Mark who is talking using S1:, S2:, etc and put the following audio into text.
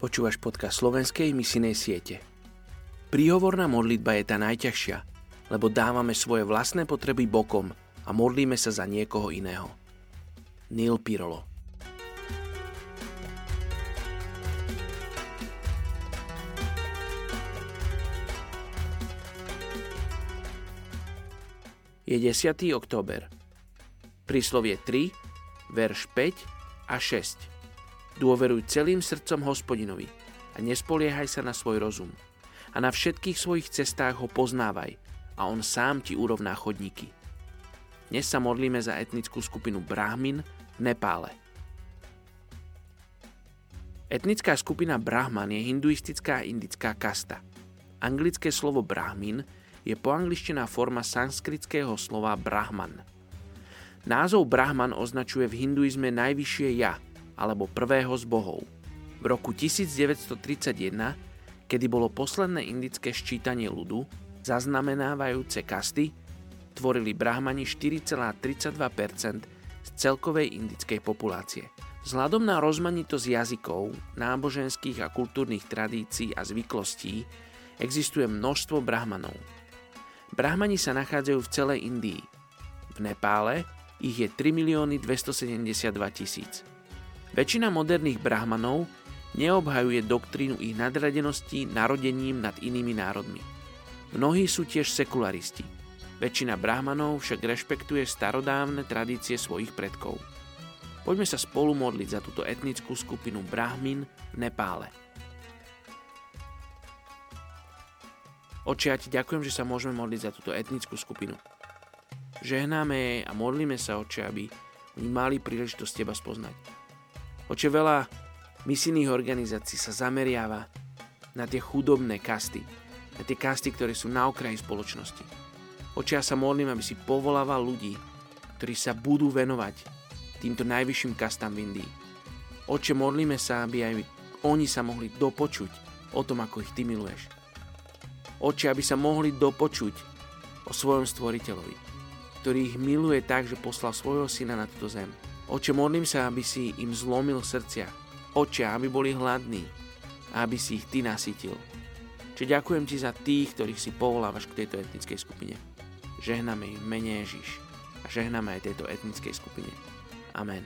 S1: Počúvaš podcast slovenskej misinej siete. Príhovorná modlitba je tá najťažšia, lebo dávame svoje vlastné potreby bokom a modlíme sa za niekoho iného. Neil Pirolo Je 10. október. Príslovie 3, verš 5 a 6. Dôveruj celým srdcom hospodinovi a nespoliehaj sa na svoj rozum. A na všetkých svojich cestách ho poznávaj a on sám ti urovná chodníky. Dnes sa modlíme za etnickú skupinu Brahmin v Nepále. Etnická skupina Brahman je hinduistická indická kasta. Anglické slovo Brahmin je poangličtená forma sanskritského slova Brahman. Názov Brahman označuje v hinduizme najvyššie ja – alebo prvého z bohov. V roku 1931, kedy bolo posledné indické ščítanie ľudu, zaznamenávajúce kasty, tvorili brahmani 4,32% z celkovej indickej populácie. Vzhľadom na rozmanitosť jazykov, náboženských a kultúrnych tradícií a zvyklostí existuje množstvo brahmanov. Brahmani sa nachádzajú v celej Indii. V Nepále ich je 3 milióny 272 tisíc. Väčšina moderných brahmanov neobhajuje doktrínu ich nadradenosti narodením nad inými národmi. Mnohí sú tiež sekularisti. Väčšina brahmanov však rešpektuje starodávne tradície svojich predkov. Poďme sa spolu modliť za túto etnickú skupinu Brahmin v Nepále. Oče, ja ti ďakujem, že sa môžeme modliť za túto etnickú skupinu. Žehnáme jej a modlíme sa, oče, aby oni mali príležitosť teba spoznať. Oče, veľa misijných organizácií sa zameriava na tie chudobné kasty, na tie kasty, ktoré sú na okraji spoločnosti. Oče, ja sa modlím, aby si povolával ľudí, ktorí sa budú venovať týmto najvyšším kastám v Indii. Oče, modlíme sa, aby aj oni sa mohli dopočuť o tom, ako ich Ty miluješ. Oče, aby sa mohli dopočuť o svojom stvoriteľovi, ktorý ich miluje tak, že poslal svojho syna na túto zem Oče, modlím sa, aby si im zlomil srdcia. Oče, aby boli hladní a aby si ich Ty nasytil. Čiže ďakujem Ti za tých, ktorých si povolávaš k tejto etnickej skupine. Žehname im mene Ježiš a žehname aj tejto etnickej skupine. Amen.